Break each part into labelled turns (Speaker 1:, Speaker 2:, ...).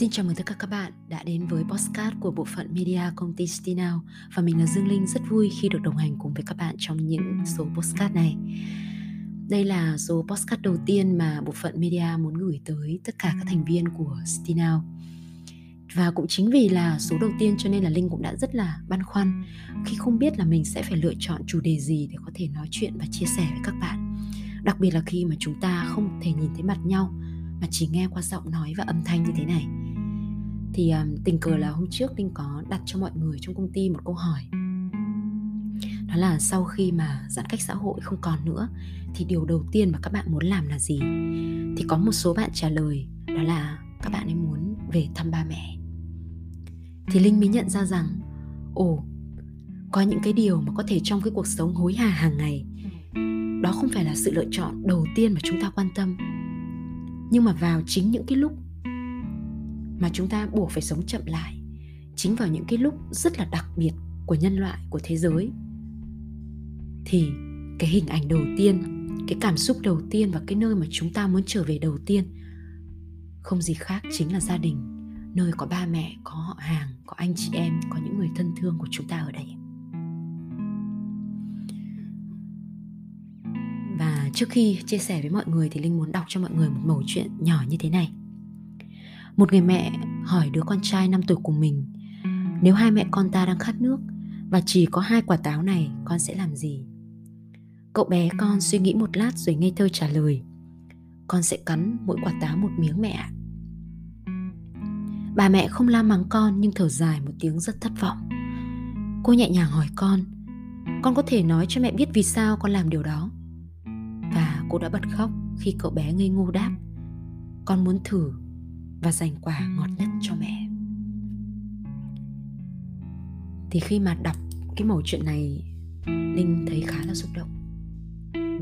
Speaker 1: Xin chào mừng tất cả các bạn đã đến với postcard của bộ phận media công ty Stinao và mình là Dương Linh, rất vui khi được đồng hành cùng với các bạn trong những số postcard này. Đây là số postcard đầu tiên mà bộ phận media muốn gửi tới tất cả các thành viên của Stinao. Và cũng chính vì là số đầu tiên cho nên là Linh cũng đã rất là băn khoăn khi không biết là mình sẽ phải lựa chọn chủ đề gì để có thể nói chuyện và chia sẻ với các bạn. Đặc biệt là khi mà chúng ta không thể nhìn thấy mặt nhau, mà chỉ nghe qua giọng nói và âm thanh như thế này thì um, tình cờ là hôm trước linh có đặt cho mọi người trong công ty một câu hỏi. Đó là sau khi mà giãn cách xã hội không còn nữa thì điều đầu tiên mà các bạn muốn làm là gì? Thì có một số bạn trả lời đó là các bạn ấy muốn về thăm ba mẹ. Thì linh mới nhận ra rằng ồ có những cái điều mà có thể trong cái cuộc sống hối hả hàng ngày đó không phải là sự lựa chọn đầu tiên mà chúng ta quan tâm. Nhưng mà vào chính những cái lúc mà chúng ta buộc phải sống chậm lại, chính vào những cái lúc rất là đặc biệt của nhân loại, của thế giới. Thì cái hình ảnh đầu tiên, cái cảm xúc đầu tiên và cái nơi mà chúng ta muốn trở về đầu tiên không gì khác chính là gia đình, nơi có ba mẹ, có họ hàng, có anh chị em, có những người thân thương của chúng ta ở đây. Và trước khi chia sẻ với mọi người thì linh muốn đọc cho mọi người một mẩu chuyện nhỏ như thế này một người mẹ hỏi đứa con trai 5 tuổi của mình, Nếu hai mẹ con ta đang khát nước Và chỉ có hai quả táo này, Con sẽ làm gì? Cậu bé con suy nghĩ một lát rồi ngây thơ trả lời, Con sẽ cắn mỗi quả táo một miếng mẹ ạ. Bà mẹ không la mắng con nhưng thở dài một tiếng rất thất vọng. Cô nhẹ nhàng hỏi con Con có thể nói cho mẹ biết vì sao con làm điều đó? Và cô đã bật khóc khi cậu bé ngây ngô đáp, Con muốn thử và dành quả ngọt nhất cho mẹ. Thì khi mà đọc cái mẩu chuyện này linh thấy khá là xúc động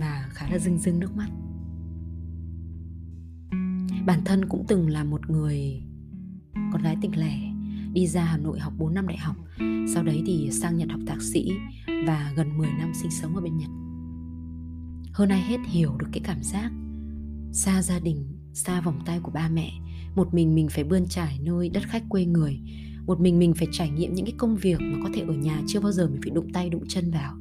Speaker 1: và khá là rưng rưng nước mắt. Bản thân cũng từng là một người con gái tỉnh lẻ đi ra Hà Nội học 4 năm đại học. Sau đấy thì sang Nhật học thạc sĩ Và gần 10 năm sinh sống ở bên Nhật. Hơn ai hết hiểu được cái cảm giác Xa gia đình, xa vòng tay của ba mẹ một mình mình phải bươn trải nơi đất khách quê người. Một mình mình phải trải nghiệm những cái công việc mà có thể ở nhà chưa bao giờ mình phải đụng tay đụng chân vào.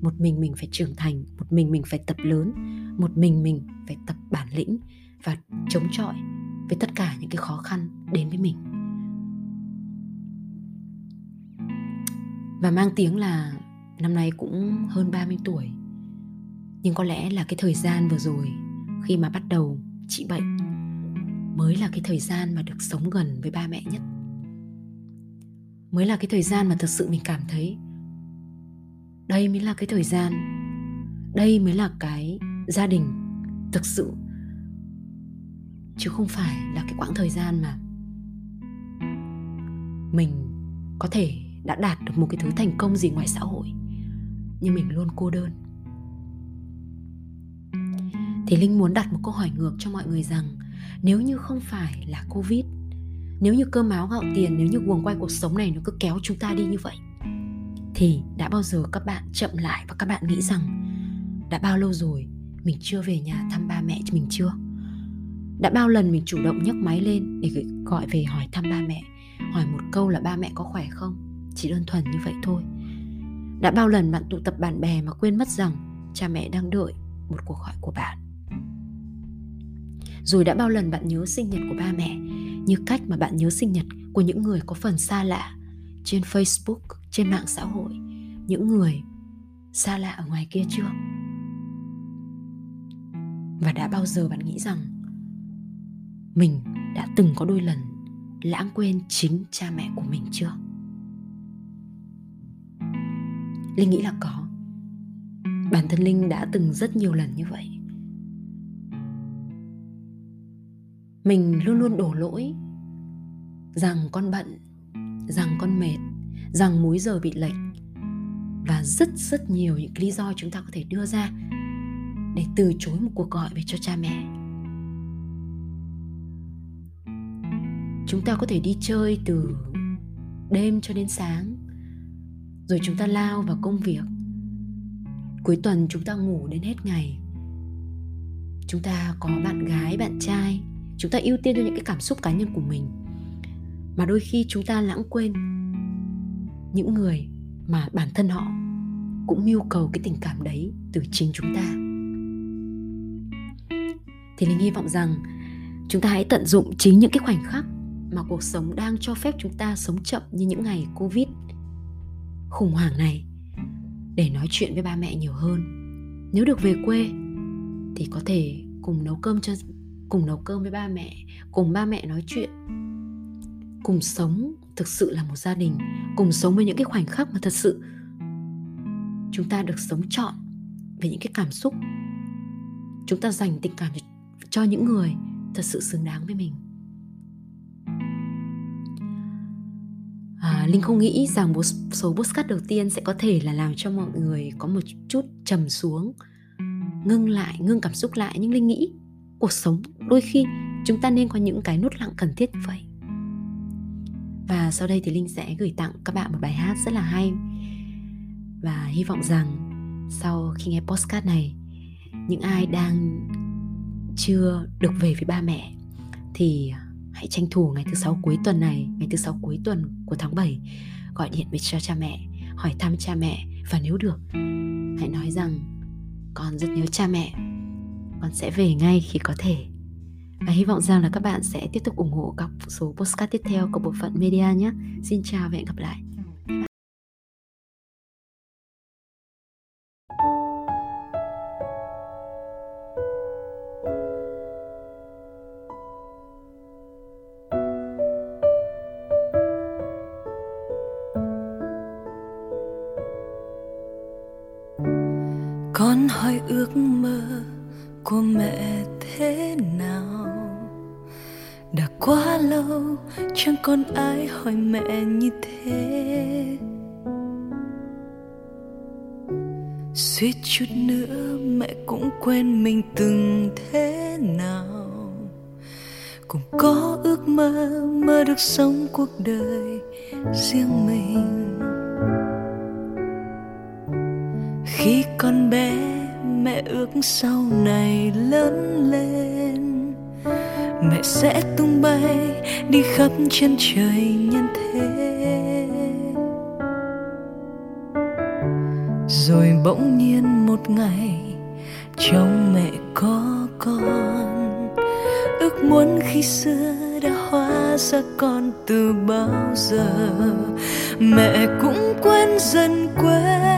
Speaker 1: Một mình mình phải trưởng thành, một mình mình phải tập lớn, một mình mình phải tập bản lĩnh và chống chọi với tất cả những cái khó khăn đến với mình. Và mang tiếng là năm nay cũng hơn 30 tuổi. Nhưng có lẽ là cái thời gian vừa rồi khi mà bắt đầu trị bệnh mới là cái thời gian mà được sống gần với ba mẹ nhất. Mới là cái thời gian mà thực sự mình cảm thấy đây mới là cái thời gian, đây mới là cái gia đình thực sự. Chứ không phải là cái quãng thời gian mà mình có thể đã đạt được một cái thứ thành công gì ngoài xã hội, nhưng mình luôn cô đơn. Thì linh muốn đặt một câu hỏi ngược cho mọi người rằng nếu như không phải là covid, nếu như cơm áo gạo tiền, nếu như guồng quay cuộc sống này nó cứ kéo chúng ta đi như vậy, thì đã bao giờ các bạn chậm lại và các bạn nghĩ rằng đã bao lâu rồi mình chưa về nhà thăm ba mẹ mình chưa? Đã bao lần mình chủ động nhấc máy lên để gọi về hỏi thăm ba mẹ, hỏi một câu là ba mẹ có khỏe không? Chỉ đơn thuần như vậy thôi. Đã bao lần bạn tụ tập bạn bè mà quên mất rằng cha mẹ đang đợi một cuộc gọi của bạn rồi đã bao lần bạn nhớ sinh nhật của ba mẹ, như cách mà bạn nhớ sinh nhật của những người có phần xa lạ trên facebook, trên mạng xã hội, những người xa lạ ở ngoài kia chưa? Và đã bao giờ bạn nghĩ rằng mình đã từng có đôi lần lãng quên chính cha mẹ của mình chưa? Linh nghĩ là có. Bản thân linh đã từng rất nhiều lần như vậy. Mình luôn luôn đổ lỗi. Rằng con bận, rằng con mệt, rằng múi giờ bị lệch. Và rất rất nhiều những lý do chúng ta có thể đưa ra để từ chối một cuộc gọi về cho cha mẹ. Chúng ta có thể đi chơi từ đêm cho đến sáng. Rồi chúng ta lao vào công việc. Cuối tuần chúng ta ngủ đến hết ngày. Chúng ta có bạn gái, bạn trai chúng ta ưu tiên cho những cái cảm xúc cá nhân của mình. Mà đôi khi chúng ta lãng quên những người mà bản thân họ cũng mưu cầu cái tình cảm đấy từ chính chúng ta. Thì linh hy vọng rằng chúng ta hãy tận dụng chính những cái khoảnh khắc mà cuộc sống đang cho phép chúng ta sống chậm như những ngày covid khủng hoảng này để nói chuyện với ba mẹ nhiều hơn. Nếu được về quê thì có thể cùng nấu cơm cho cùng nấu cơm với ba mẹ cùng ba mẹ nói chuyện. Cùng sống thực sự là một gia đình cùng sống với những cái khoảnh khắc mà thật sự chúng ta được sống trọn về những cái cảm xúc. Chúng ta dành tình cảm cho những người thật sự xứng đáng với mình. À, linh không nghĩ rằng một số postcard đầu tiên sẽ có thể là làm cho mọi người có một chút trầm xuống ngưng lại ngưng cảm xúc lại nhưng linh nghĩ cuộc sống đôi khi chúng ta nên có những cái nút lặng cần thiết như vậy. Và sau đây thì linh sẽ gửi tặng các bạn một bài hát rất là hay. Và hy vọng rằng sau khi nghe postcard này những ai đang chưa được về với ba mẹ thì hãy tranh thủ ngày thứ sáu cuối tuần này, ngày thứ sáu cuối tuần của tháng 7 gọi điện về cho cha mẹ, hỏi thăm cha mẹ. Và nếu được hãy nói rằng con rất nhớ cha mẹ. Con sẽ về ngay khi có thể. Và hy vọng rằng là các bạn sẽ tiếp tục ủng hộ các số postcard tiếp theo của bộ phận media nhé. Xin chào và hẹn gặp lại.
Speaker 2: con hỏi ước mơ của mẹ thế nào? Đã quá lâu, chẳng còn ai hỏi mẹ như thế. Suýt chút nữa mẹ cũng quên mình từng thế nào. Cũng có ước mơ mơ được sống cuộc đời riêng mình. Khi con bé mẹ ước sau này lớn lên. Mẹ sẽ tung bay đi khắp chân trời nhân thế. Rồi bỗng nhiên một ngày, trong mẹ có con. Ước muốn khi xưa đã hóa ra con từ bao giờ, mẹ cũng quên dần quên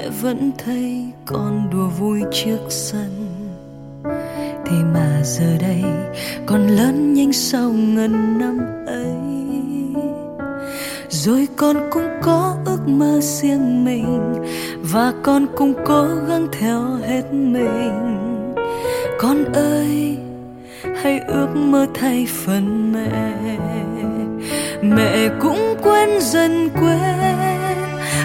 Speaker 2: Mẹ vẫn thấy con đùa vui trước sân. Thế mà giờ đây, con lớn nhanh sau ngần năm ấy. Rồi con cũng có ước mơ riêng mình, và con cũng cố gắng theo hết mình. Con ơi, hãy ước mơ thay phần mẹ. Mẹ cũng quên dần quên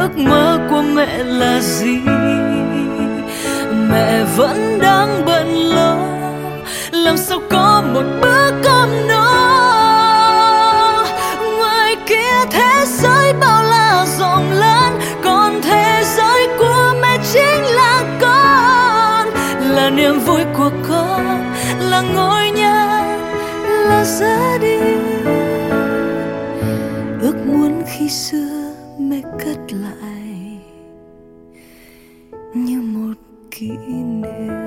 Speaker 2: ước mơ của mẹ là gì? Mẹ vẫn đang bận lo, làm sao có một bữa cơm no? Ngoài kia thế giới bao la rộng lớn còn thế giới của mẹ chính là con. Là niềm vui của con, là ngôi nhà, là gia đình. Ước muốn khi xưa mẹ cất lại như một kỷ niệm.